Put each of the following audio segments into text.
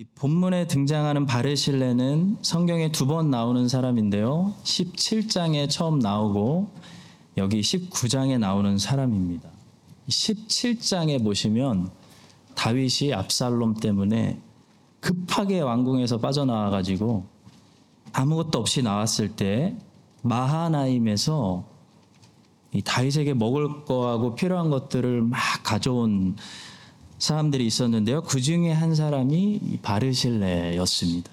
이 본문에 등장하는 바르실레는 성경에 두 번 나오는 사람인데요. 17장에 처음 나오고 여기 19장에 나오는 사람입니다. 17장에 보시면 다윗이 압살롬 때문에 급하게 왕궁에서 빠져나와 가지고 아무것도 없이 나왔을 때 마하나임에서 이 다윗에게 먹을 거하고 필요한 것들을 막 가져온 사람들이 있었는데요. 그 중에 한 사람이 이 바르실레였습니다.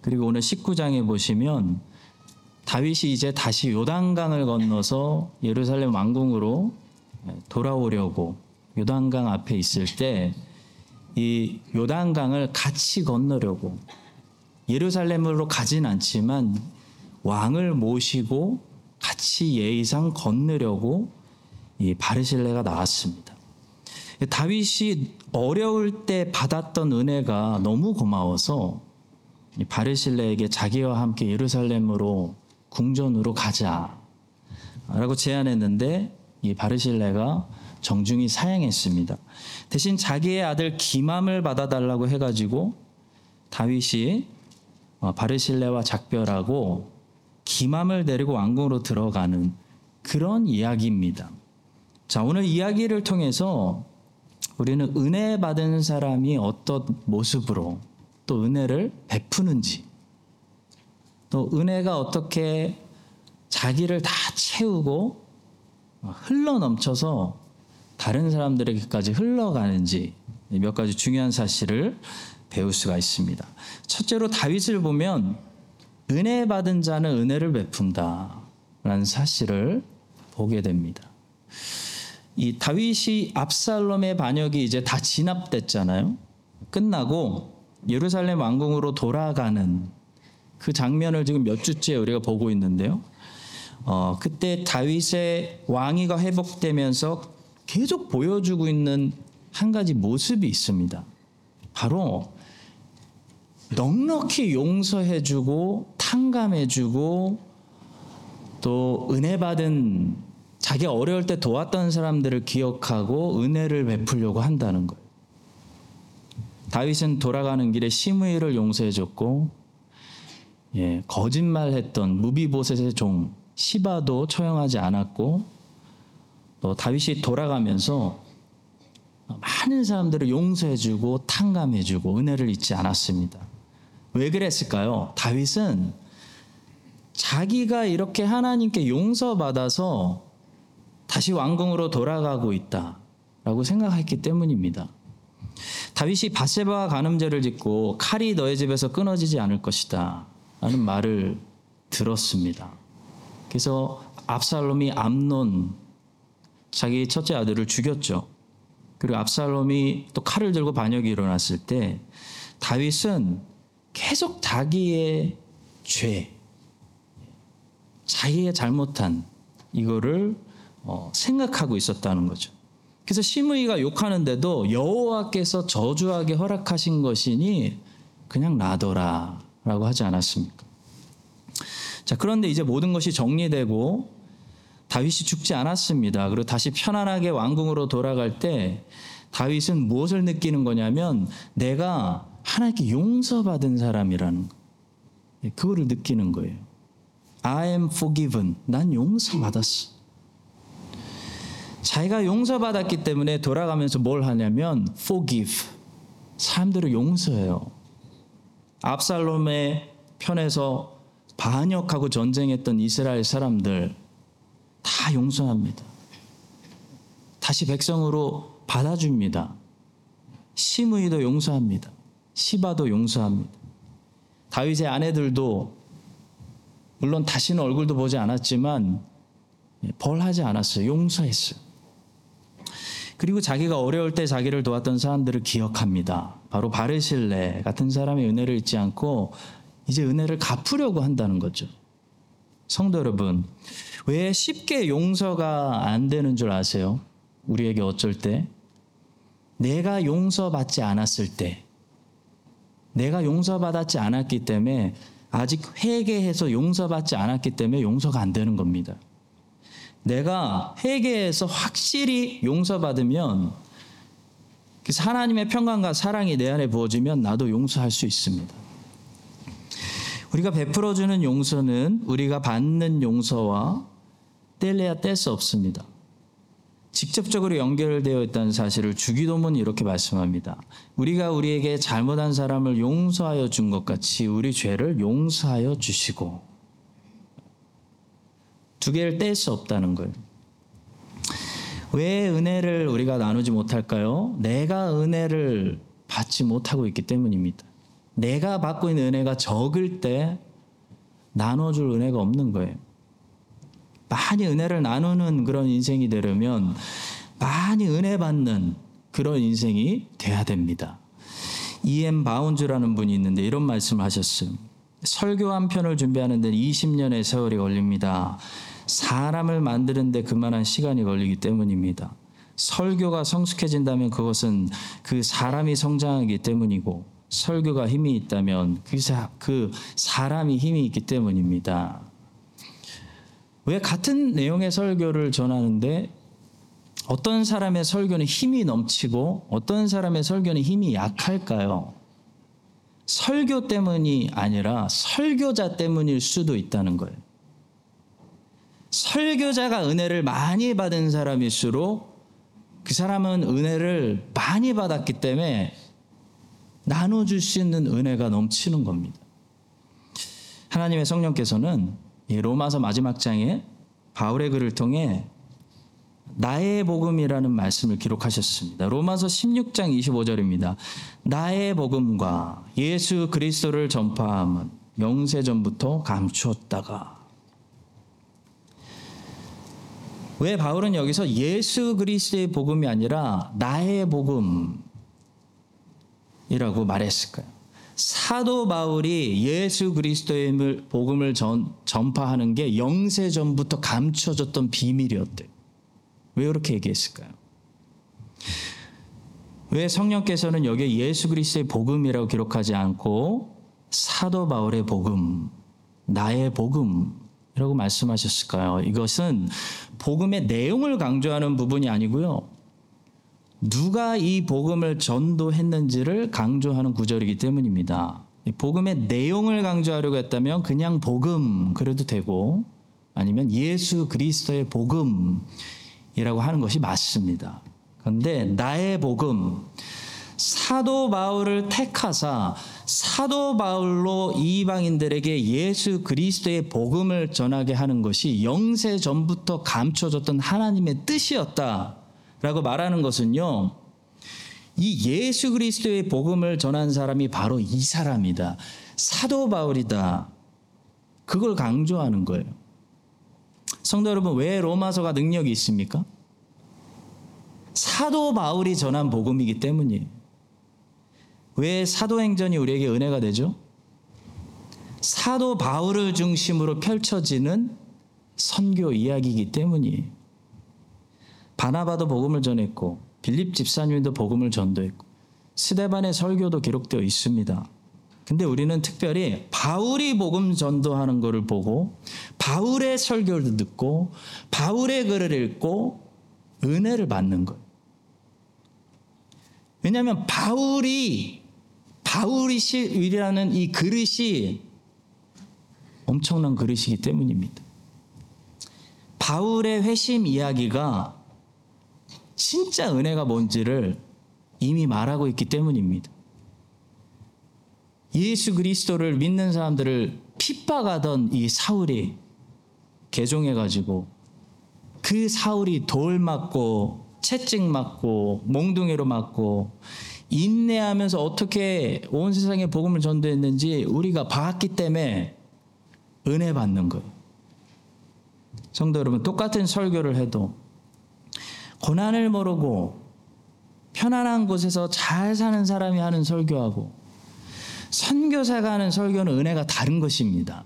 그리고 오늘 19장에 보시면 다윗이 이제 다시 요단강을 건너서 예루살렘 왕궁으로 돌아오려고 요단강 앞에 있을 때 이 요단강을 같이 건너려고 예루살렘으로 가진 않지만 왕을 모시고 같이 예의상 건너려고 이 바르실레가 나왔습니다. 다윗이 어려울 때 받았던 은혜가 너무 고마워서 이 바르실레에게 자기와 함께 예루살렘으로 궁전으로 가자라고 제안했는데 이 바르실레가 정중히 사양했습니다. 대신 자기의 아들 기맘을 받아달라고 해가지고 다윗이 어, 바르실레와 작별하고 기맘을 데리고 왕궁으로 들어가는 그런 이야기입니다. 자, 오늘 이야기를 통해서 우리는 은혜 받은 사람이 어떤 모습으로 또 은혜를 베푸는지 또 은혜가 어떻게 자기를 다 채우고 흘러 넘쳐서 다른 사람들에게까지 흘러가는지 몇 가지 중요한 사실을 배울 수가 있습니다. 첫째로 다윗을 보면 은혜 받은 자는 은혜를 베푼다라는 사실을 보게 됩니다. 이 다윗이 압살롬의 반역이 이제 다 진압됐잖아요. 끝나고 예루살렘 왕궁으로 돌아가는 그 장면을 지금 몇 주째 우리가 보고 있는데요. 어, 그때 다윗의 왕위가 회복되면서 계속 보여주고 있는 한 가지 모습이 있습니다. 바로 넉넉히 용서해주고 탕감해주고 또 은혜 받은 자기 어려울 때 도왔던 사람들을 기억하고 은혜를 베풀려고 한다는 거예요. 다윗은 돌아가는 길에 시므이를 용서해줬고 예, 거짓말했던 무비보셋의 종 시바도 처형하지 않았고 또 다윗이 돌아가면서 많은 사람들을 용서해주고 탕감해주고 은혜를 잊지 않았습니다. 왜 그랬을까요? 다윗은 자기가 이렇게 하나님께 용서받아서 다시 왕궁으로 돌아가고 있다라고 생각했기 때문입니다. 다윗이 바세바와 간음죄를 짓고 칼이 너의 집에서 끊어지지 않을 것이다 라는 말을 들었습니다. 그래서 압살롬이 암논 자기 첫째 아들을 죽였죠. 그리고 압살롬이 또 칼을 들고 반역이 일어났을 때 다윗은 계속 자기의 죄, 자기의 잘못한 이거를 어, 생각하고 있었다는 거죠. 그래서 시므이가 욕하는데도 여호와께서 저주하게 허락하신 것이니 그냥 놔둬라라고 하지 않았습니까? 자 그런데 이제 모든 것이 정리되고 다윗이 죽지 않았습니다. 그리고 다시 편안하게 왕궁으로 돌아갈 때 다윗은 무엇을 느끼는 거냐면 내가 하나님께 용서받은 사람이라는 거. 예, 그거를 느끼는 거예요. I am forgiven. 난 용서받았어. 자기가 용서받았기 때문에 돌아가면서 뭘 하냐면 forgive. 사람들을 용서해요. 압살롬의 편에서 반역하고 전쟁했던 이스라엘 사람들 다 용서합니다. 다시 백성으로 받아줍니다. 시므이도 용서합니다. 시바도 용서합니다. 다윗의 아내들도 물론 다시는 얼굴도 보지 않았지만 벌하지 않았어요. 용서했어요. 그리고 자기가 어려울 때 자기를 도왔던 사람들을 기억합니다. 바로 바르실레 같은 사람의 은혜를 잊지 않고 이제 은혜를 갚으려고 한다는 거죠. 성도 여러분, 왜 쉽게 용서가 안 되는 줄 아세요? 우리에게 어쩔 때 내가 용서받지 않았을 때 내가 용서받았지 않았기 때문에 아직 회개해서 용서받지 않았기 때문에 용서가 안 되는 겁니다. 내가 회개해서 확실히 용서받으면 그래서 하나님의 평강과 사랑이 내 안에 부어지면 나도 용서할 수 있습니다. 우리가 베풀어주는 용서는 우리가 받는 용서와 뗄래야 뗄 수 없습니다. 직접적으로 연결되어 있다는 사실을 주기도문이 이렇게 말씀합니다. 우리가 우리에게 잘못한 사람을 용서하여 준 것 같이 우리 죄를 용서하여 주시고 두 개를 뗄 수 없다는 거예요. 왜 은혜를 우리가 나누지 못할까요? 내가 은혜를 받지 못하고 있기 때문입니다. 내가 받고 있는 은혜가 적을 때 나눠줄 은혜가 없는 거예요. 많이 은혜를 나누는 그런 인생이 되려면 많이 은혜 받는 그런 인생이 돼야 됩니다. E.M. 바운즈라는 분이 있는데 이런 말씀을 하셨어요. 설교 한 편을 준비하는 데 20년의 세월이 걸립니다. 사람을 만드는데 그만한 시간이 걸리기 때문입니다. 설교가 성숙해진다면 그것은 그 사람이 성장하기 때문이고 설교가 힘이 있다면 그, 사, 그 사람이 힘이 있기 때문입니다. 왜 같은 내용의 설교를 전하는데 어떤 사람의 설교는 힘이 넘치고 어떤 사람의 설교는 힘이 약할까요? 설교 때문이 아니라 설교자 때문일 수도 있다는 거예요. 설교자가 은혜를 많이 받은 사람일수록 그 사람은 은혜를 많이 받았기 때문에 나눠줄 수 있는 은혜가 넘치는 겁니다. 하나님의 성령께서는 이 로마서 마지막 장에 바울의 글을 통해 나의 복음이라는 말씀을 기록하셨습니다. 로마서 16장 25절입니다. 나의 복음과 예수 그리스도를 전파함은 영세 전부터 감추었다가 왜 바울은 여기서 예수 그리스도의 복음이 아니라 나의 복음이라고 말했을까요? 사도 바울이 예수 그리스도의 복음을 전, 전파하는 게 영세 전부터 감춰졌던 비밀이었대. 왜 그렇게 얘기했을까요? 왜 성령께서는 여기에 예수 그리스도의 복음이라고 기록하지 않고 사도 바울의 복음, 나의 복음 이라고 말씀하셨을까요? 이것은 복음의 내용을 강조하는 부분이 아니고요. 누가 이 복음을 전도했는지를 강조하는 구절이기 때문입니다. 복음의 내용을 강조하려고 했다면 그냥 복음 그래도 되고 아니면 예수 그리스도의 복음이라고 하는 것이 맞습니다. 그런데 나의 복음 사도 바울을 택하사 사도 바울로 이방인들에게 예수 그리스도의 복음을 전하게 하는 것이 영세 전부터 감춰졌던 하나님의 뜻이었다. 라고 말하는 것은요, 이 예수 그리스도의 복음을 전한 사람이 바로 이 사람이다. 사도 바울이다. 그걸 강조하는 거예요. 성도 여러분, 왜 로마서가 능력이 있습니까? 사도 바울이 전한 복음이기 때문이에요. 왜 사도행전이 우리에게 은혜가 되죠? 사도 바울을 중심으로 펼쳐지는 선교 이야기이기 때문이에요. 바나바도 복음을 전했고 빌립 집사님도 복음을 전도했고 스데반의 설교도 기록되어 있습니다. 근데 우리는 특별히 바울이 복음 전도하는 것을 보고 바울의 설교를 듣고 바울의 글을 읽고 은혜를 받는 거예요. 왜냐하면 바울이 바울이라는 이 그릇이 엄청난 그릇이기 때문입니다. 바울의 회심 이야기가 진짜 은혜가 뭔지를 이미 말하고 있기 때문입니다. 예수 그리스도를 믿는 사람들을 핍박하던 이 사울이 개종해가지고 그 사울이 돌 맞고 채찍 맞고 몽둥이로 맞고 인내하면서 어떻게 온 세상에 복음을 전도했는지 우리가 봤기 때문에 은혜 받는 거예요. 성도 여러분 똑같은 설교를 해도 고난을 모르고 편안한 곳에서 잘 사는 사람이 하는 설교하고 선교사가 하는 설교는 은혜가 다른 것입니다.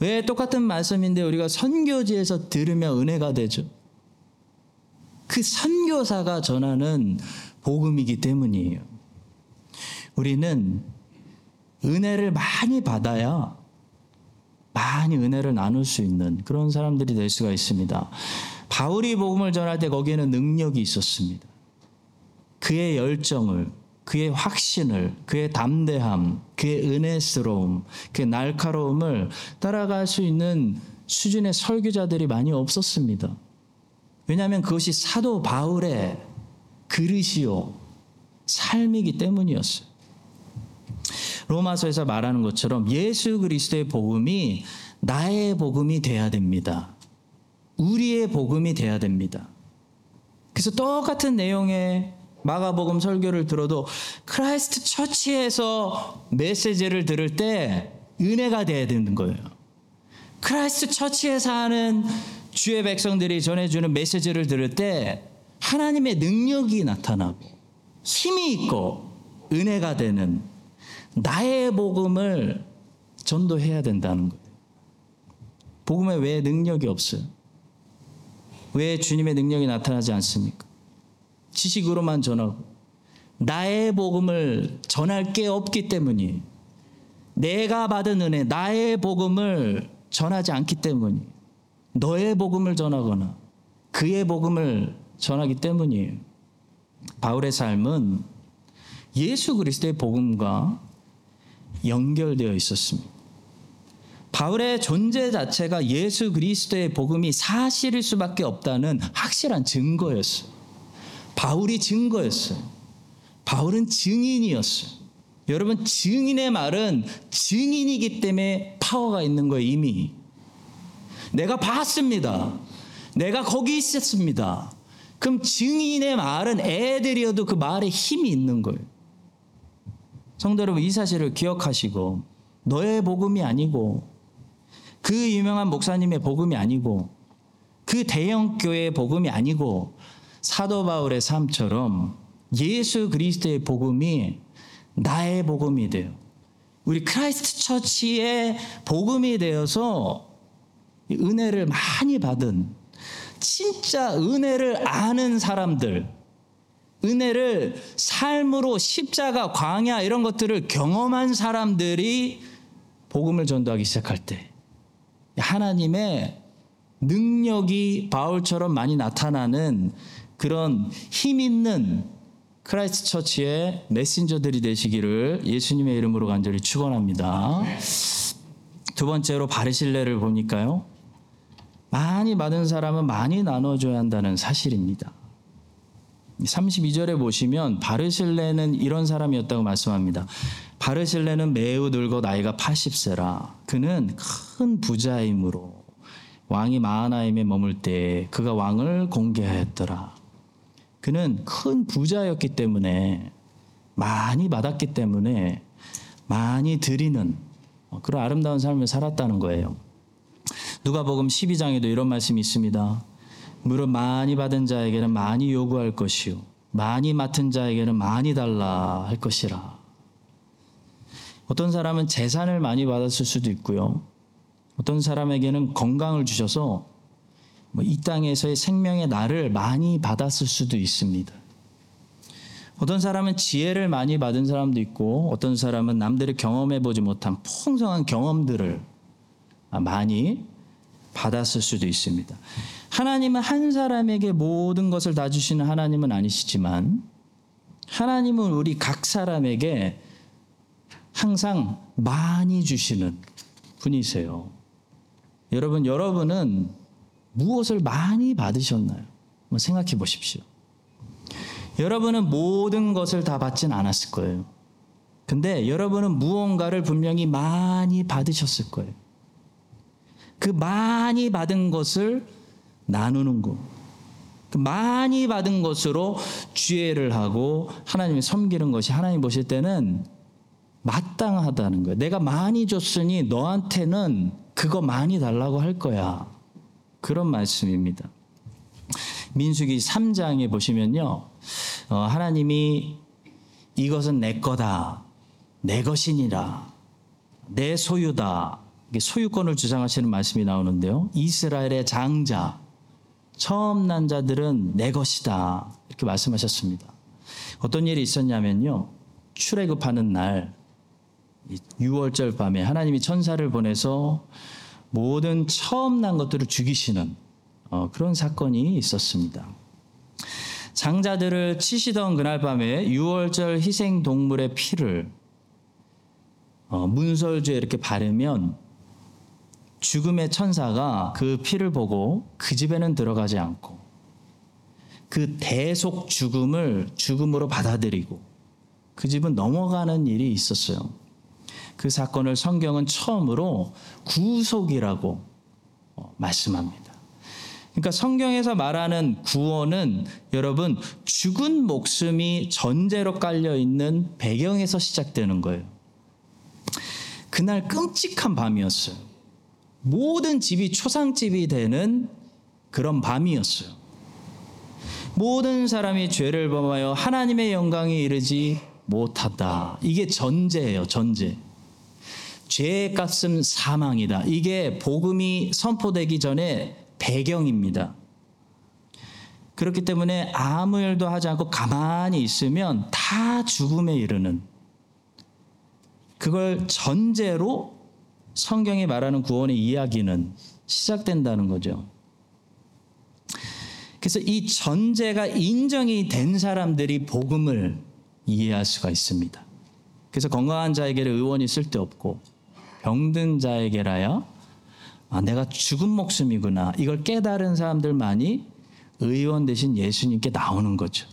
왜 똑같은 말씀인데 우리가 선교지에서 들으면 은혜가 되죠? 그 선교사가 전하는 복음이기 때문이에요. 우리는 은혜를 많이 받아야 많이 은혜를 나눌 수 있는 그런 사람들이 될 수가 있습니다. 바울이 복음을 전할 때 거기에는 능력이 있었습니다. 그의 열정을, 그의 확신을, 그의 담대함, 그의 은혜스러움, 그의 날카로움을 따라갈 수 있는 수준의 설교자들이 많이 없었습니다. 왜냐하면 그것이 사도 바울의 그릇이요, 삶이기 때문이었어요. 로마서에서 말하는 것처럼 예수 그리스도의 복음이 나의 복음이 돼야 됩니다. 우리의 복음이 돼야 됩니다. 그래서 똑같은 내용의 마가복음 설교를 들어도 Christ Church에서 메시지를 들을 때 은혜가 돼야 되는 거예요. Christ Church에서 하는 주의 백성들이 전해주는 메시지를 들을 때 하나님의 능력이 나타나고 힘이 있고 은혜가 되는 나의 복음을 전도해야 된다는 거예요. 복음에 왜 능력이 없어요? 왜 주님의 능력이 나타나지 않습니까? 지식으로만 전하고 나의 복음을 전할 게 없기 때문이 내가 받은 은혜, 나의 복음을 전하지 않기 때문이 너의 복음을 전하거나 그의 복음을 전하기 때문이에요. 바울의 삶은 예수 그리스도의 복음과 연결되어 있었습니다. 바울의 존재 자체가 예수 그리스도의 복음이 사실일 수밖에 없다는 확실한 증거였어요. 바울이 증거였어요. 바울은 증인이었어요. 여러분, 증인의 말은 증인이기 때문에 파워가 있는 거예요, 이미. 내가 봤습니다. 내가 거기 있었습니다. 그럼 증인의 말은 애들이어도 그 말에 힘이 있는 거예요. 성도 여러분, 이 사실을 기억하시고, 너의 복음이 아니고, 그 유명한 목사님의 복음이 아니고, 그 대형교회의 복음이 아니고, 사도 바울의 삶처럼 예수 그리스도의 복음이 나의 복음이 돼요. 우리 크라이스트 처치의 복음이 되어서 은혜를 많이 받은 진짜 은혜를 아는 사람들, 은혜를 삶으로 십자가, 광야 이런 것들을 경험한 사람들이 복음을 전도하기 시작할 때 하나님의 능력이 바울처럼 많이 나타나는 그런 힘 있는 크라이스트 처치의 메신저들이 되시기를 예수님의 이름으로 간절히 축원합니다. 두 번째로 바르실레를 보니까요. 많이 받은 사람은 많이 나눠줘야 한다는 사실입니다. 32절에 보시면 바르실레는 이런 사람이었다고 말씀합니다. 바르실레는 매우 늙어 나이가 80세라. 그는 큰 부자이므로 왕이 마하나임에 머물 때 그가 왕을 공개하였더라. 그는 큰 부자였기 때문에 많이 받았기 때문에 많이 드리는 그런 아름다운 삶을 살았다는 거예요. 누가복음 12장에도 이런 말씀이 있습니다. 무릇 많이 받은 자에게는 많이 요구할 것이요 많이 맡은 자에게는 많이 달라 할 것이라. 어떤 사람은 재산을 많이 받았을 수도 있고요. 어떤 사람에게는 건강을 주셔서 뭐이 땅에서의 생명의 날을 많이 받았을 수도 있습니다. 어떤 사람은 지혜를 많이 받은 사람도 있고 어떤 사람은 남들이 경험해 보지 못한 풍성한 경험들을 많이 받았을 수도 있습니다. 하나님은 한 사람에게 모든 것을 다 주시는 하나님은 아니시지만 하나님은 우리 각 사람에게 항상 많이 주시는 분이세요. 여러분, 여러분은 무엇을 많이 받으셨나요? 한번 생각해 보십시오. 여러분은 모든 것을 다 받진 않았을 거예요. 근데 여러분은 무언가를 분명히 많이 받으셨을 거예요. 그 많이 받은 것을 나누는 것. 그 많이 받은 것으로 주애를 하고 하나님을 섬기는 것이 하나님 보실 때는 마땅하다는 거예요. 내가 많이 줬으니 너한테는 그거 많이 달라고 할 거야. 그런 말씀입니다. 민수기 3장에 보시면요. 어, 하나님이 이것은 내 거다. 내 것이니라. 내 소유다. 소유권을 주장하시는 말씀이 나오는데요. 이스라엘의 장자, 처음 난 자들은 내 것이다. 이렇게 말씀하셨습니다. 어떤 일이 있었냐면요. 출애굽하는 날 6월절 밤에 하나님이 천사를 보내서 모든 처음 난 것들을 죽이시는 어, 그런 사건이 있었습니다. 장자들을 치시던 그날 밤에 유월절 희생 동물의 피를 어, 문설주에 이렇게 바르면 죽음의 천사가 그 피를 보고 그 집에는 들어가지 않고 그 대속 죽음을 죽음으로 받아들이고 그 집은 넘어가는 일이 있었어요. 그 사건을 성경은 처음으로 구속이라고 어, 말씀합니다. 그러니까 성경에서 말하는 구원은 여러분 죽은 목숨이 전제로 깔려 있는 배경에서 시작되는 거예요. 그날 끔찍한 밤이었어요. 모든 집이 초상집이 되는 그런 밤이었어요. 모든 사람이 죄를 범하여 하나님의 영광에 이르지 못한다. 이게 전제예요, 전제. 죄의 값은 사망이다. 이게 복음이 선포되기 전에 배경입니다. 그렇기 때문에 아무 일도 하지 않고 가만히 있으면 다 죽음에 이르는 그걸 전제로 성경이 말하는 구원의 이야기는 시작된다는 거죠. 그래서 이 전제가 인정이 된 사람들이 복음을 이해할 수가 있습니다. 그래서 건강한 자에게는 의원이 쓸데없고 병든 자에게라야 아, 내가 죽은 목숨이구나. 이걸 깨달은 사람들만이 의원 대신 예수님께 나오는 거죠.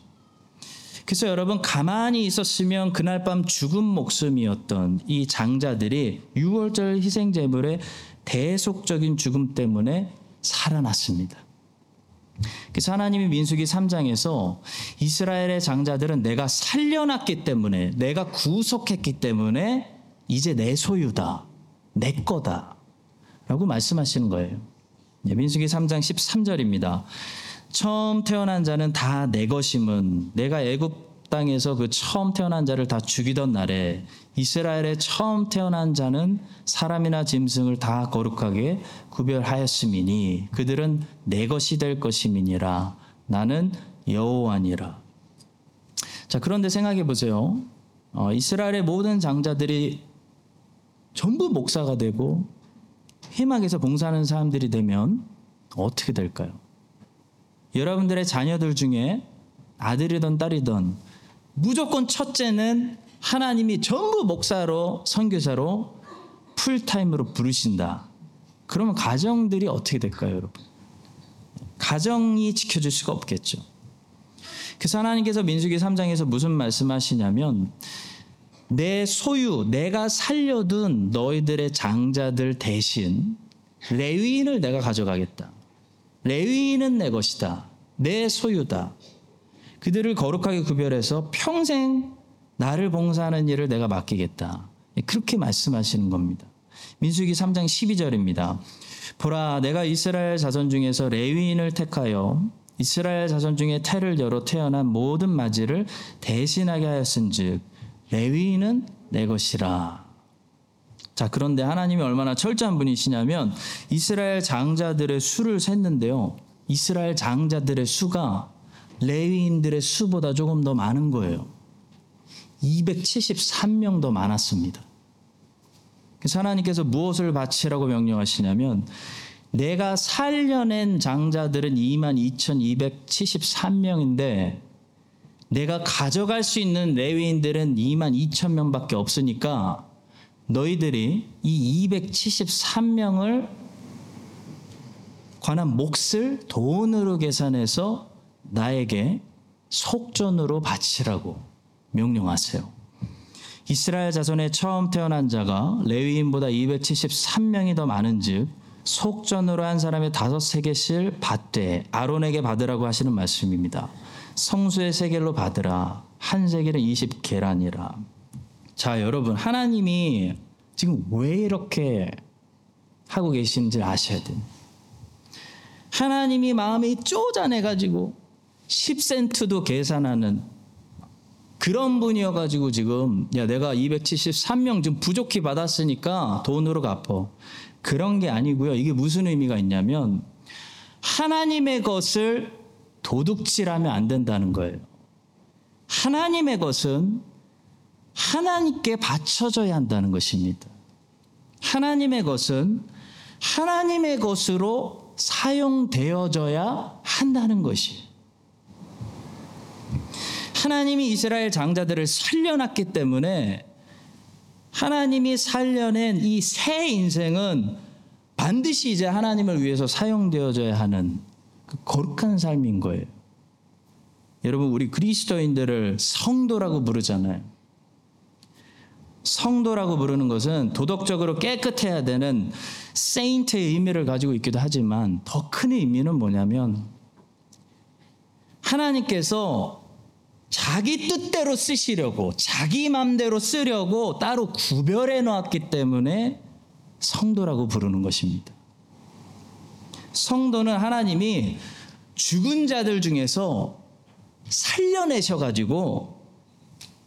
그래서 여러분 가만히 있었으면 그날 밤 죽은 목숨이었던 이 장자들이 6월절 희생 제물의 대속적인 죽음 때문에 살아났습니다. 그래서 하나님이 민수기 3장에서 이스라엘의 장자들은 내가 살려놨기 때문에 내가 구속했기 때문에 이제 내 소유다. 내 거다. 라고 말씀하시는 거예요. 민수기 3장 13절입니다. 처음 태어난 자는 다 내 것임은 내가 애굽 땅에서 그 처음 태어난 자를 다 죽이던 날에 이스라엘의 처음 태어난 자는 사람이나 짐승을 다 거룩하게 구별하였음이니 그들은 내 것이 될 것임이니라 나는 여호와니라. 자 그런데 생각해 보세요. 어, 이스라엘의 모든 장자들이 전부 목사가 되고 회막에서 봉사하는 사람들이 되면 어떻게 될까요? 여러분들의 자녀들 중에 아들이든 딸이든 무조건 첫째는 하나님이 전부 목사로 선교사로 풀타임으로 부르신다. 그러면 가정들이 어떻게 될까요, 여러분? 가정이 지켜줄 수가 없겠죠. 그래서 하나님께서 민수기 3장에서 무슨 말씀하시냐면 내 소유, 내가 살려둔 너희들의 장자들 대신 레위인을 내가 가져가겠다. 레위인은 내 것이다. 내 소유다. 그들을 거룩하게 구별해서 평생 나를 봉사하는 일을 내가 맡기겠다. 그렇게 말씀하시는 겁니다. 민수기 3장 12절입니다. 보라, 내가 이스라엘 자손 중에서 레위인을 택하여 이스라엘 자손 중에 태를 열어 태어난 모든 마지를 대신하게 하였은즉 레위인은 내 것이라. 자, 그런데 하나님이 얼마나 철저한 분이시냐면 이스라엘 장자들의 수를 셌는데요. 이스라엘 장자들의 수가 레위인들의 수보다 조금 더 많은 거예요. 273명 더 많았습니다. 그래서 하나님께서 무엇을 바치라고 명령하시냐면 내가 살려낸 장자들은 22,273명인데 내가 가져갈 수 있는 레위인들은 2만 2천 명밖에 없으니까 너희들이 이 273명을 관한 몫을 돈으로 계산해서 나에게 속전으로 바치라고 명령하세요. 이스라엘 자손의 처음 태어난 자가 레위인보다 273명이 더 많은즉 속전으로 한 사람의 다섯 세계씩 받되 아론에게 받으라고 하시는 말씀입니다. 성수의 세겔로 받으라. 한 세겔은 20계란이라. 자, 여러분, 하나님이 지금 왜 이렇게 하고 계신지 아셔야 돼요. 하나님이 마음이 쪼잔해가지고 10센트도 계산하는 그런 분이어가지고 지금 야 내가 273명 좀 부족히 받았으니까 돈으로 갚어 그런 게 아니고요 이게 무슨 의미가 있냐면 하나님의 것을 도둑질하면 안 된다는 거예요. 하나님의 것은 하나님께 바쳐져야 한다는 것입니다. 하나님의 것은 하나님의 것으로 사용되어져야 한다는 것이. 하나님이 이스라엘 장자들을 살려놨기 때문에 하나님이 살려낸 이 새 인생은 반드시 이제 하나님을 위해서 사용되어져야 하는 그 거룩한 삶인 거예요. 여러분, 우리 그리스도인들을 성도라고 부르잖아요. 성도라고 부르는 것은 도덕적으로 깨끗해야 되는 세인트의 의미를 가지고 있기도 하지만 더 큰 의미는 뭐냐면 하나님께서 자기 뜻대로 쓰시려고 자기 맘대로 쓰려고 따로 구별해 놓았기 때문에 성도라고 부르는 것입니다. 성도는 하나님이 죽은 자들 중에서 살려내셔 가지고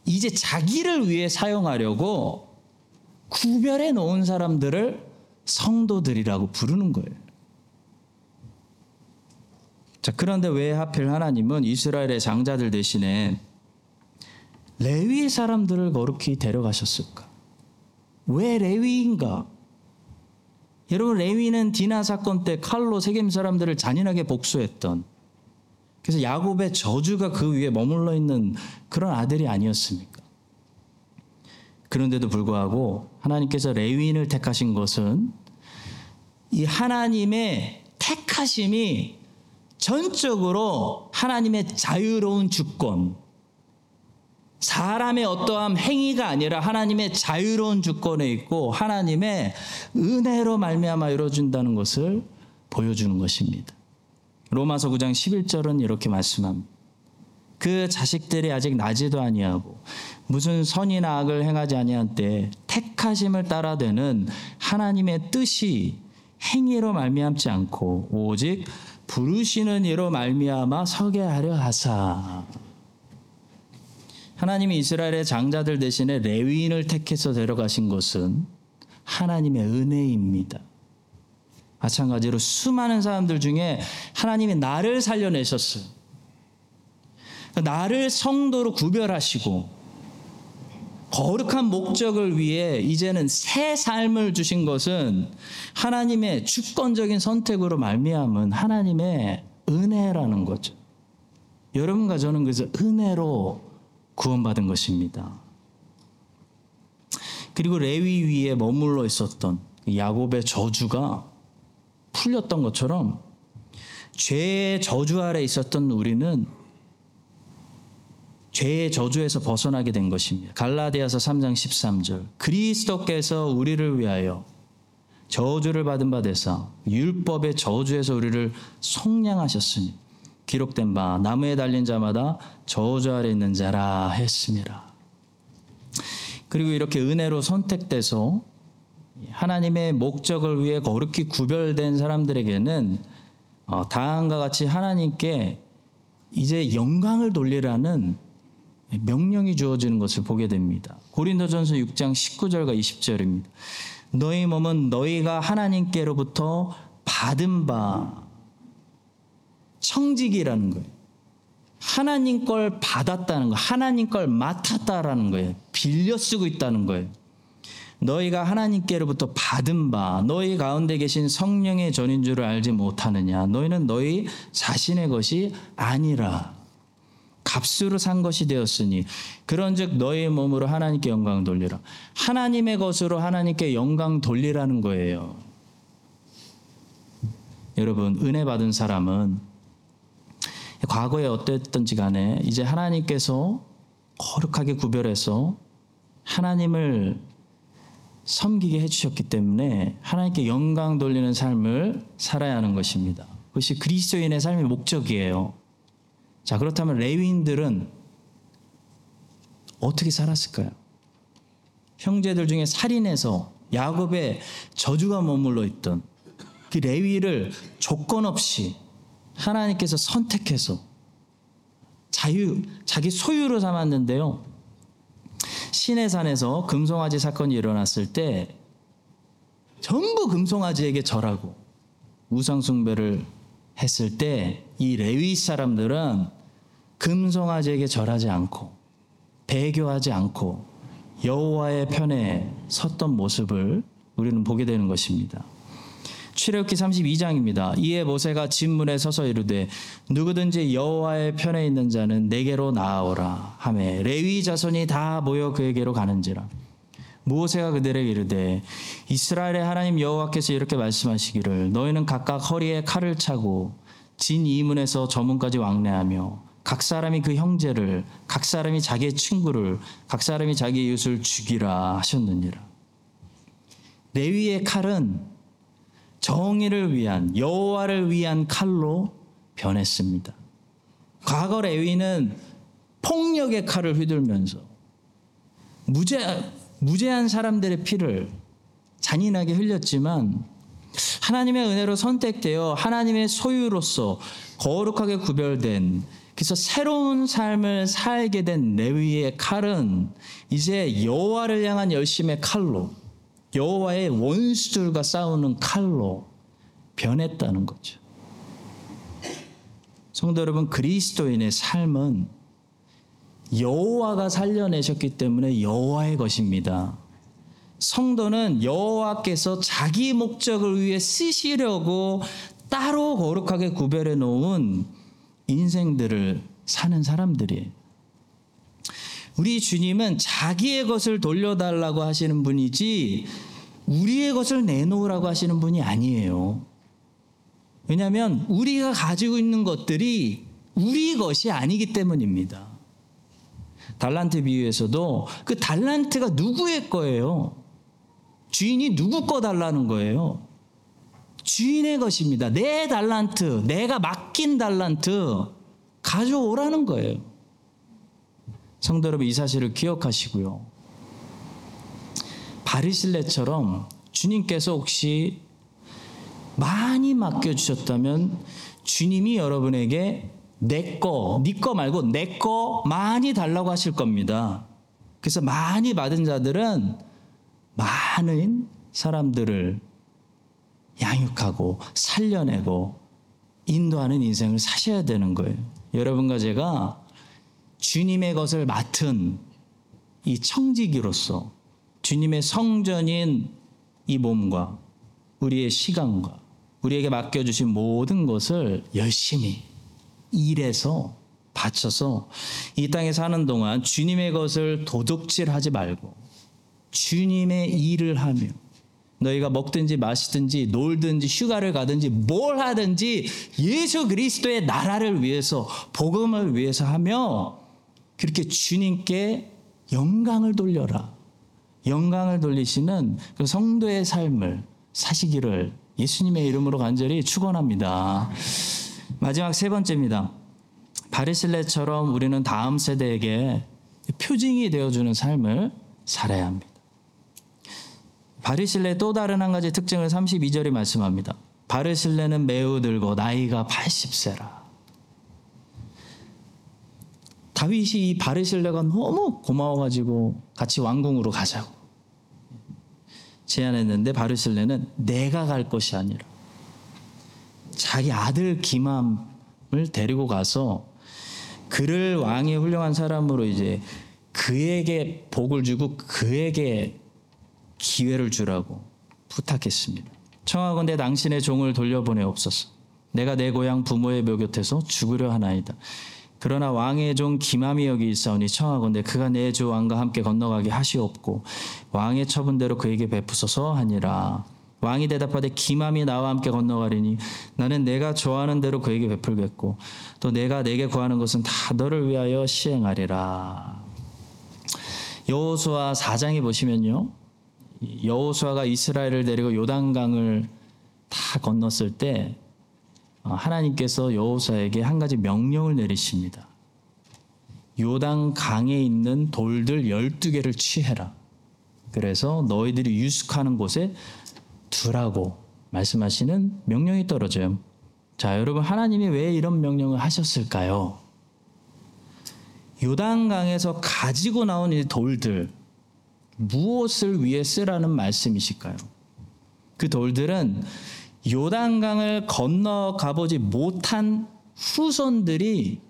이제 자기를 위해 사용하려고 구별해 놓은 사람들을 성도들이라고 부르는 거예요. 자, 그런데 왜 하필 하나님은 이스라엘의 장자들 대신에 레위 사람들을 거룩히 데려가셨을까? 왜 레위인가? 여러분 레위는 디나 사건 때 칼로 세겜 사람들을 잔인하게 복수했던 그래서 야곱의 저주가 그 위에 머물러 있는 그런 아들이 아니었습니까? 그런데도 불구하고 하나님께서 레위인을 택하신 것은 이 하나님의 택하심이 전적으로 하나님의 자유로운 주권, 사람의 어떠한 행위가 아니라 하나님의 자유로운 주권에 있고 하나님의 은혜로 말미암아 이루어진다는 것을 보여주는 것입니다. 로마서 9장 11절은 이렇게 말씀합니다. 그 자식들이 아직 나지도 아니하고 무슨 선이나 악을 행하지 아니한 때 택하심을 따라되는 하나님의 뜻이 행위로 말미암지 않고 오직 부르시는 이로 말미암아 서게 하려 하사 하나님이 이스라엘의 장자들 대신에 레위인을 택해서 데려가신 것은 하나님의 은혜입니다. 마찬가지로 수많은 사람들 중에 하나님이 나를 살려내셨어요. 나를 성도로 구별하시고 거룩한 목적을 위해 이제는 새 삶을 주신 것은 하나님의 주권적인 선택으로 말미암은 하나님의 은혜라는 거죠. 여러분과 저는 그래서 은혜로 구원받은 것입니다. 그리고 레위 위에 머물러 있었던 야곱의 저주가 풀렸던 것처럼 죄의 저주 아래 있었던 우리는 죄의 저주에서 벗어나게 된 것입니다. 갈라디아서 3장 13절. 그리스도께서 우리를 위하여 저주를 받은 바 되사 율법의 저주에서 우리를 속량하셨으니 기록된 바 나무에 달린 자마다 저주 아래 있는 자라 했습니다. 그리고 이렇게 은혜로 선택돼서 하나님의 목적을 위해 거룩히 구별된 사람들에게는 어, 다음과 같이 하나님께 이제 영광을 돌리라는 명령이 주어지는 것을 보게 됩니다. 고린도전서 6장 19절과 20절입니다. 너희 몸은 너희가 하나님께로부터 받은 바 청직이라는 거예요. 하나님 걸 받았다는 거, 하나님 걸 맡았다라는 거예요. 빌려 쓰고 있다는 거예요. 너희가 하나님께로부터 받은 바 너희 가운데 계신 성령의 전인 줄을 알지 못하느냐? 너희는 너희 자신의 것이 아니라 값으로 산 것이 되었으니 그런즉 너희 몸으로 하나님께 영광 돌리라. 하나님의 것으로 하나님께 영광 돌리라는 거예요. 여러분 은혜 받은 사람은 과거에 어땠던지 간에 이제 하나님께서 거룩하게 구별해서 하나님을 섬기게 해주셨기 때문에 하나님께 영광 돌리는 삶을 살아야 하는 것입니다. 그것이 그리스도인의 삶의 목적이에요. 자, 그렇다면 레위인들은 어떻게 살았을까요? 형제들 중에 살인해서 야곱의 저주가 머물러 있던 그 레위를 조건 없이 하나님께서 선택해서 자유, 자기 소유로 삼았는데요. 시내산에서 금송아지 사건이 일어났을 때 전부 금송아지에게 절하고 우상숭배를 했을 때 이 레위 사람들은 금송아지에게 절하지 않고 배교하지 않고 여호와의 편에 섰던 모습을 우리는 보게 되는 것입니다. 출애굽기 32장입니다. 이에 모세가 진문에 서서 이르되 누구든지 여호와의 편에 있는 자는 내게로 나아오라 하매 레위 자손이 다 모여 그에게로 가는지라 모세가 그들에게 이르되 이스라엘의 하나님 여호와께서 이렇게 말씀하시기를 너희는 각각 허리에 칼을 차고 진 이문에서 저문까지 왕래하며 각 사람이 그 형제를 각 사람이 자기의 친구를 각 사람이 자기 이웃을 죽이라 하셨느니라 레위의 칼은 정의를 위한 여호와를 위한 칼로 변했습니다. 과거 레위는 폭력의 칼을 휘둘면서 무죄 무죄한 사람들의 피를 잔인하게 흘렸지만 하나님의 은혜로 선택되어 하나님의 소유로서 거룩하게 구별된 그래서 새로운 삶을 살게 된 레위의 칼은 이제 여호와를 향한 열심의 칼로 여호와의 원수들과 싸우는 칼로 변했다는 거죠. 성도 여러분, 그리스도인의 삶은 여호와가 살려내셨기 때문에 여호와의 것입니다. 성도는 여호와께서 자기 목적을 위해 쓰시려고 따로 거룩하게 구별해 놓은 인생들을 사는 사람들이에요. 우리 주님은 자기의 것을 돌려달라고 하시는 분이지 우리의 것을 내놓으라고 하시는 분이 아니에요. 왜냐하면 우리가 가지고 있는 것들이 우리 것이 아니기 때문입니다. 달란트 비유에서도 그 달란트가 누구의 거예요? 주인이 누구 거 달라는 거예요? 주인의 것입니다. 내 달란트, 내가 맡긴 달란트 가져오라는 거예요. 성도 여러분 이 사실을 기억하시고요. 바리실레처럼 주님께서 혹시 많이 맡겨 주셨다면 주님이 여러분에게 내 거, 네 거 말고 내 거 많이 달라고 하실 겁니다. 그래서 많이 받은 자들은 많은 사람들을 양육하고 살려내고 인도하는 인생을 사셔야 되는 거예요. 여러분과 제가 주님의 것을 맡은 이 청지기로서 주님의 성전인 이 몸과 우리의 시간과 우리에게 맡겨주신 모든 것을 열심히 일해서 바쳐서 이 땅에 사는 동안 주님의 것을 도둑질 하지 말고 주님의 일을 하며 너희가 먹든지 마시든지 놀든지 휴가를 가든지 뭘 하든지 예수 그리스도의 나라를 위해서 복음을 위해서 하며 그렇게 주님께 영광을 돌려라. 영광을 돌리시는 그 성도의 삶을 사시기를 예수님의 이름으로 간절히 축원합니다. 마지막 세 번째입니다. 바리슬레처럼 우리는 다음 세대에게 표징이 되어주는 삶을 살아야 합니다. 바리실레 또 다른 한 가지 특징을 32절에 말씀합니다. 바르실레는 매우 늙어 나이가 80세라. 다윗이 이 바르실레가 너무 고마워가지고 같이 왕궁으로 가자고 제안했는데 바르실레는 내가 갈 것이 아니라 자기 아들 기맘을 데리고 가서 그를 왕의 훌륭한 사람으로 이제 그에게 복을 주고 그에게 기회를 주라고 부탁했습니다. 청하건대 당신의 종을 돌려보내옵소서. 내가 내 고향 부모의 묘 곁에서 죽으려 하나이다. 그러나 왕의 종 기맘이 여기 있사오니 청하건대 그가 내 주 왕과 함께 건너가게 하시옵고 왕의 처분대로 그에게 베푸소서 하니라. 왕이 대답하되 기맘이 나와 함께 건너가리니 나는 내가 좋아하는 대로 그에게 베풀겠고 또 내가 내게 구하는 것은 다 너를 위하여 시행하리라. 여호수아 4장에 보시면요. 여호수아가 이스라엘을 데리고 요단강을 다 건넜을 때 어, 하나님께서 여호수아에게 한 가지 명령을 내리십니다. 요단 강에 있는 돌들 12개를 취해라. 그래서 너희들이 유숙하는 곳에 두라고 말씀하시는 명령이 떨어져요. 자, 여러분 하나님이 왜 이런 명령을 하셨을까요? 요단강에서 가지고 나온 이 돌들 무엇을 위해 쓰라는 말씀이실까요? 그 돌들은 요단강을 건너가 보지 못한 후손들이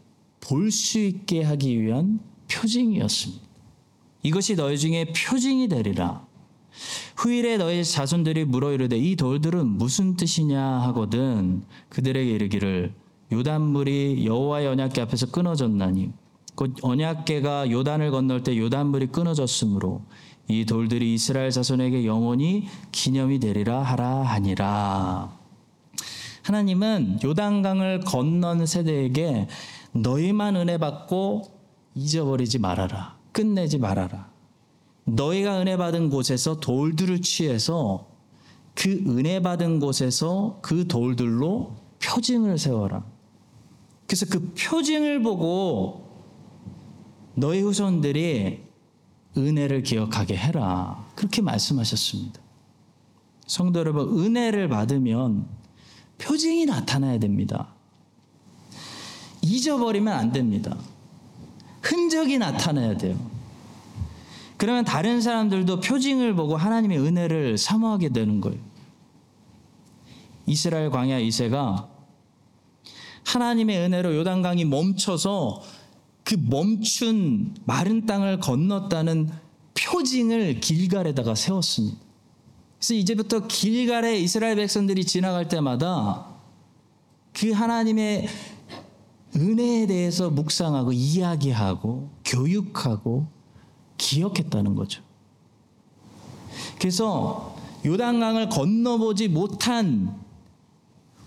볼 수 있게 하기 위한 표징이었습니다. 이것이 너희 중에 표징이 되리라. 후일에 너희 자손들이 물어 이르되 이 돌들은 무슨 뜻이냐 하거든 그들에게 이르기를 요단물이 여호와의 언약궤 앞에서 끊어졌나니 곧 언약궤가 요단을 건널 때 요단물이 끊어졌으므로 이 돌들이 이스라엘 자손에게 영원히 기념이 되리라 하라 하니라. 하나님은 요단강을 건넌 세대에게 너희만 은혜 받고 잊어버리지 말아라. 끝내지 말아라. 너희가 은혜 받은 곳에서 돌들을 취해서 그 은혜 받은 곳에서 그 돌들로 표징을 세워라. 그래서 그 표징을 보고 너희 후손들이 은혜를 기억하게 해라. 그렇게 말씀하셨습니다. 성도 여러분, 은혜를 받으면 표징이 나타나야 됩니다. 잊어버리면 안 됩니다. 흔적이 나타나야 돼요. 그러면 다른 사람들도 표징을 보고 하나님의 은혜를 사모하게 되는 거예요. 이스라엘 광야 이세가 하나님의 은혜로 요단강이 멈춰서 그 멈춘 마른 땅을 건넜다는 표징을 길갈에다가 세웠습니다. 그래서 이제부터 길갈에 이스라엘 백성들이 지나갈 때마다 그 하나님의 은혜에 대해서 묵상하고 이야기하고 교육하고 기억했다는 거죠. 그래서 요단강을 건너보지 못한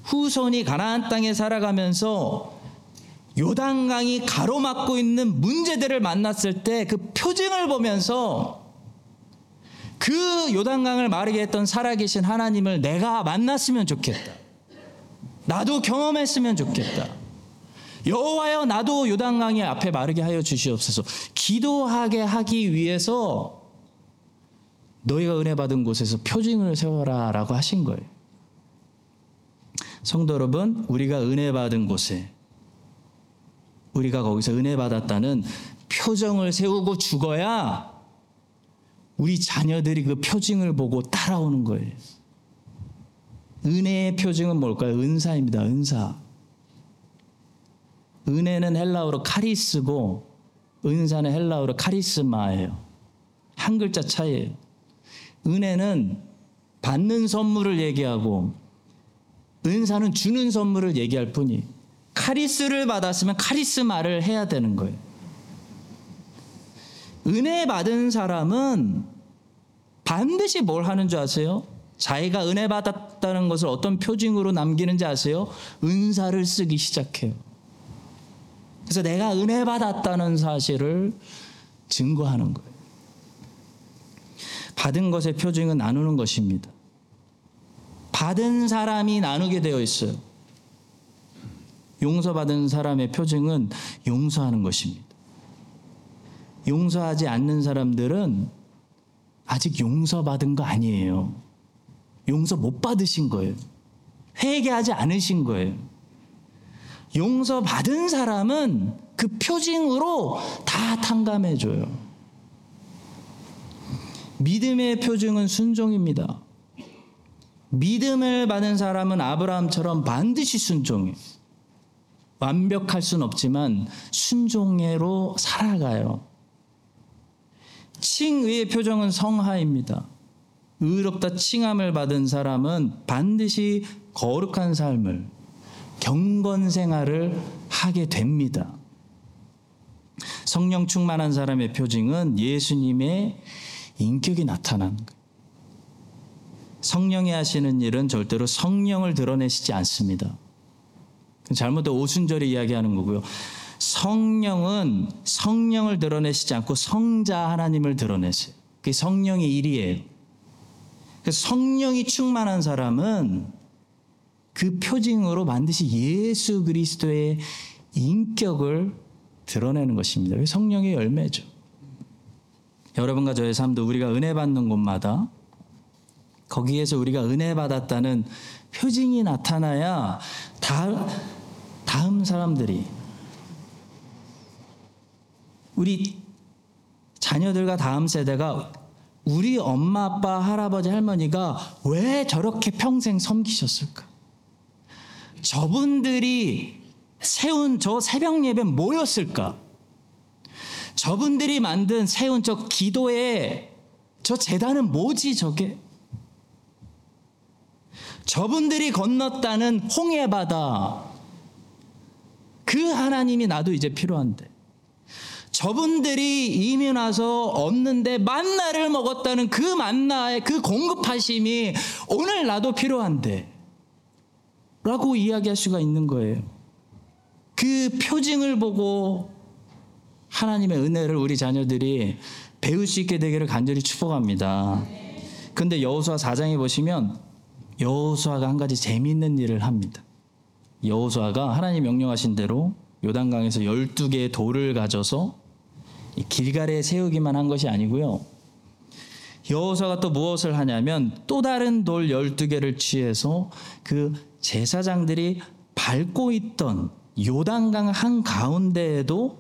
후손이 가나안 땅에 살아가면서 요단강이 가로막고 있는 문제들을 만났을 때 그 표징을 보면서 그 요단강을 마르게 했던 살아계신 하나님을 내가 만났으면 좋겠다. 나도 경험했으면 좋겠다. 여호와여 나도 요단강의 앞에 마르게 하여 주시옵소서. 기도하게 하기 위해서 너희가 은혜 받은 곳에서 표징을 세워라라고 하신 거예요. 성도 여러분, 우리가 은혜 받은 곳에 우리가 거기서 은혜 받았다는 표정을 세우고 죽어야 우리 자녀들이 그 표징을 보고 따라오는 거예요. 은혜의 표징은 뭘까요? 은사입니다. 은사. 은혜는 헬라어로 카리스고 은사는 헬라어로 카리스마예요. 한 글자 차이예요. 은혜는 받는 선물을 얘기하고 은사는 주는 선물을 얘기할 뿐이 카리스를 받았으면 카리스마를 해야 되는 거예요. 은혜 받은 사람은 반드시 뭘 하는 줄 아세요? 자기가 은혜 받았다는 것을 어떤 표징으로 남기는지 아세요? 은사를 쓰기 시작해요. 그래서 내가 은혜 받았다는 사실을 증거하는 거예요. 받은 것의 표징은 나누는 것입니다. 받은 사람이 나누게 되어 있어요. 용서받은 사람의 표징은 용서하는 것입니다. 용서하지 않는 사람들은 아직 용서받은 거 아니에요. 용서 못 받으신 거예요. 회개하지 않으신 거예요. 용서받은 사람은 그 표징으로 다 탕감해줘요. 믿음의 표징은 순종입니다. 믿음을 받은 사람은 아브라함처럼 반드시 순종해. 완벽할 순 없지만 순종해로 살아가요. 칭의의 표정은 성하입니다. 의롭다 칭함을 받은 사람은 반드시 거룩한 삶을 경건 생활을 하게 됩니다. 성령 충만한 사람의 표징은 예수님의 인격이 나타나는 거예요. 성령이 하시는 일은 절대로 성령을 드러내시지 않습니다. 잘못된 오순절에 이야기하는 거고요. 성령은 성령을 드러내시지 않고 성자 하나님을 드러내세요. 그게 성령의 일이에요. 성령이 충만한 사람은 그 표징으로 반드시 예수 그리스도의 인격을 드러내는 것입니다. 성령의 열매죠. 여러분과 저의 삶도 우리가 은혜 받는 곳마다 거기에서 우리가 은혜 받았다는 표징이 나타나야 다, 다음 사람들이 우리 자녀들과 다음 세대가 우리 엄마, 아빠, 할아버지, 할머니가 왜 저렇게 평생 섬기셨을까? 저분들이 세운 저 새벽 예배 뭐였을까? 저분들이 만든 세운 저 기도의 저 재단은 뭐지 저게? 저분들이 건넜다는 홍해 바다. 그 하나님이 나도 이제 필요한데. 저분들이 이미 와서 없는데 만나를 먹었다는 그 만나의 그 공급하심이 오늘 나도 필요한데. 라고 이야기할 수가 있는 거예요. 그 표징을 보고 하나님의 은혜를 우리 자녀들이 배울 수 있게 되기를 간절히 축복합니다. 근데 여호수아 4장에 보시면 여호수아가 한 가지 재미있는 일을 합니다. 여호수아가 하나님 명령하신 대로 요단강에서 12개의 돌을 가져서 이 길가에 세우기만 한 것이 아니고요. 여호수아가 또 무엇을 하냐면 또 다른 돌 12개를 취해서 그 제사장들이 밟고 있던 요단강 한 가운데에도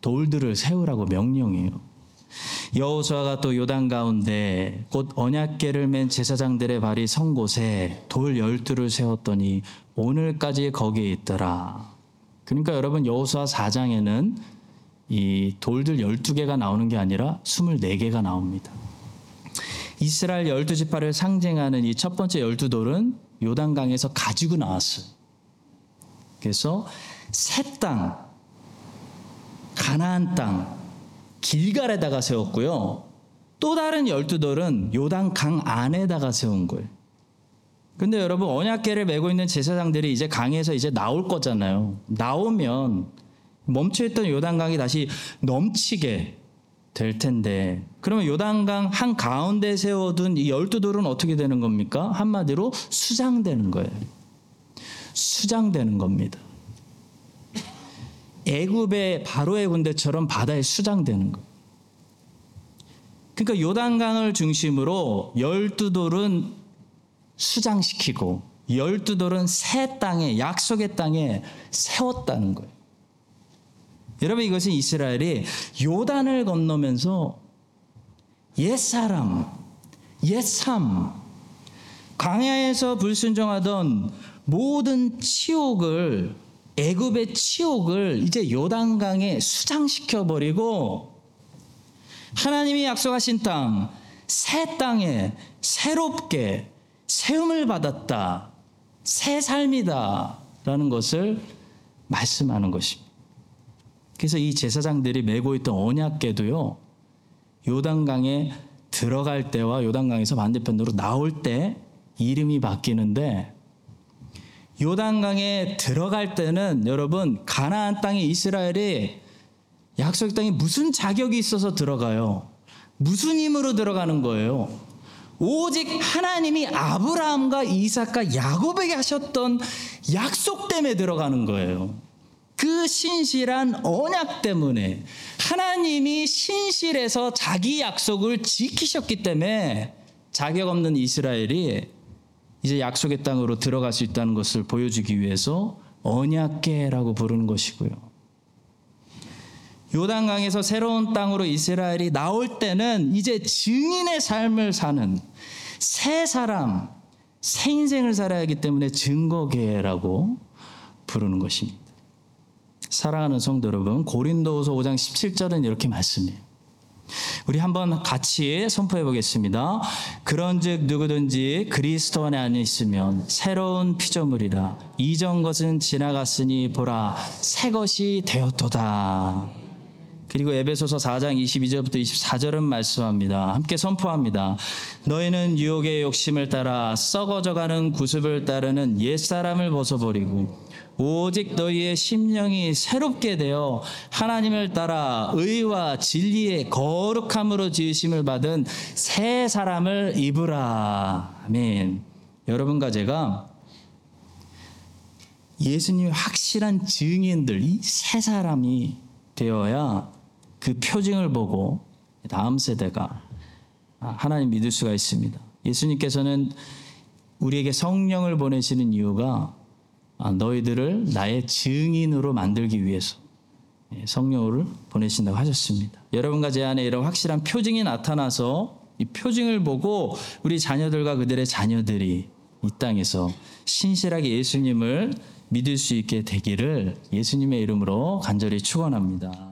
돌들을 세우라고 명령해요. 여호수아가 또 요단 가운데 곧 언약궤를 맨 제사장들의 발이 선 곳에 돌 열두를 세웠더니 오늘까지 거기에 있더라. 그러니까 여러분 여호수아 4장에는 이 돌들 12개가 나오는 게 아니라 24개가 나옵니다. 이스라엘 열두 지파를 상징하는 이 첫 번째 열두 돌은 요단강에서 가지고 나왔어요. 그래서 새 땅, 가나안 땅, 길갈에다가 세웠고요. 또 다른 열두 돌은 요단 강 안에다가 세운 거예요. 근데 여러분 언약궤를 메고 있는 제사장들이 이제 강에서 이제 나올 거잖아요. 나오면 멈춰있던 요단강이 다시 넘치게 될 텐데 그러면 요단강 한 가운데 세워둔 이 열두 돌은 어떻게 되는 겁니까? 한마디로 수장되는 거예요. 수장되는 겁니다. 애굽의 바로의 군대처럼 바다에 수장되는 거. 그러니까 요단강을 중심으로 열두 돌은 수장시키고 열두 돌은 새 땅에 약속의 땅에 세웠다는 거예요. 여러분 이것은 이스라엘이 요단을 건너면서 옛사람, 옛삶, 광야에서 불순종하던 모든 치욕을 애굽의 치욕을 이제 요단강에 수장시켜 버리고 하나님이 약속하신 땅, 새 땅에 새롭게 세움을 받았다. 새 삶이다. 라는 것을 말씀하는 것입니다. 그래서 이 제사장들이 메고 있던 언약궤도요. 요단강에 들어갈 때와 요단강에서 반대편으로 나올 때 이름이 바뀌는데 요단강에 들어갈 때는 여러분 가나안 땅에 이스라엘이 약속 땅에 무슨 자격이 있어서 들어가요? 무슨 힘으로 들어가는 거예요? 오직 하나님이 아브라함과 이삭과 야곱에게 하셨던 약속 때문에 들어가는 거예요. 그 신실한 언약 때문에 하나님이 신실해서 자기 약속을 지키셨기 때문에 자격 없는 이스라엘이 이제 약속의 땅으로 들어갈 수 있다는 것을 보여주기 위해서 언약계라고 부르는 것이고요. 요단강에서 새로운 땅으로 이스라엘이 나올 때는 이제 증인의 삶을 사는 새 사람, 새 인생을 살아야 하기 때문에 증거계라고 부르는 것입니다. 사랑하는 성도 여러분, 고린도후서 5장 17절은 이렇게 말씀해요. 우리 한번 같이 선포해 보겠습니다. 그런즉 누구든지 그리스도 안에 안 있으면 새로운 피조물이라 이전 것은 지나갔으니 보라 새 것이 되었도다. 그리고 에베소서 4장 22절부터 24절은 말씀합니다. 함께 선포합니다. 너희는 유혹의 욕심을 따라 썩어져가는 구습을 따르는 옛사람을 벗어버리고 오직 너희의 심령이 새롭게 되어 하나님을 따라 의와 진리의 거룩함으로 지으심을 받은 새 사람을 입으라. 아멘. 여러분과 제가 예수님의 확실한 증인들, 이새 사람이 되어야 그 표징을 보고 다음 세대가 하나님 믿을 수가 있습니다. 예수님께서는 우리에게 성령을 보내시는 이유가 아, 너희들을 나의 증인으로 만들기 위해서 예, 성령을 보내신다고 하셨습니다. 여러분과 제 안에 이런 확실한 표징이 나타나서 이 표징을 보고 우리 자녀들과 그들의 자녀들이 이 땅에서 신실하게 예수님을 믿을 수 있게 되기를 예수님의 이름으로 간절히 축원합니다.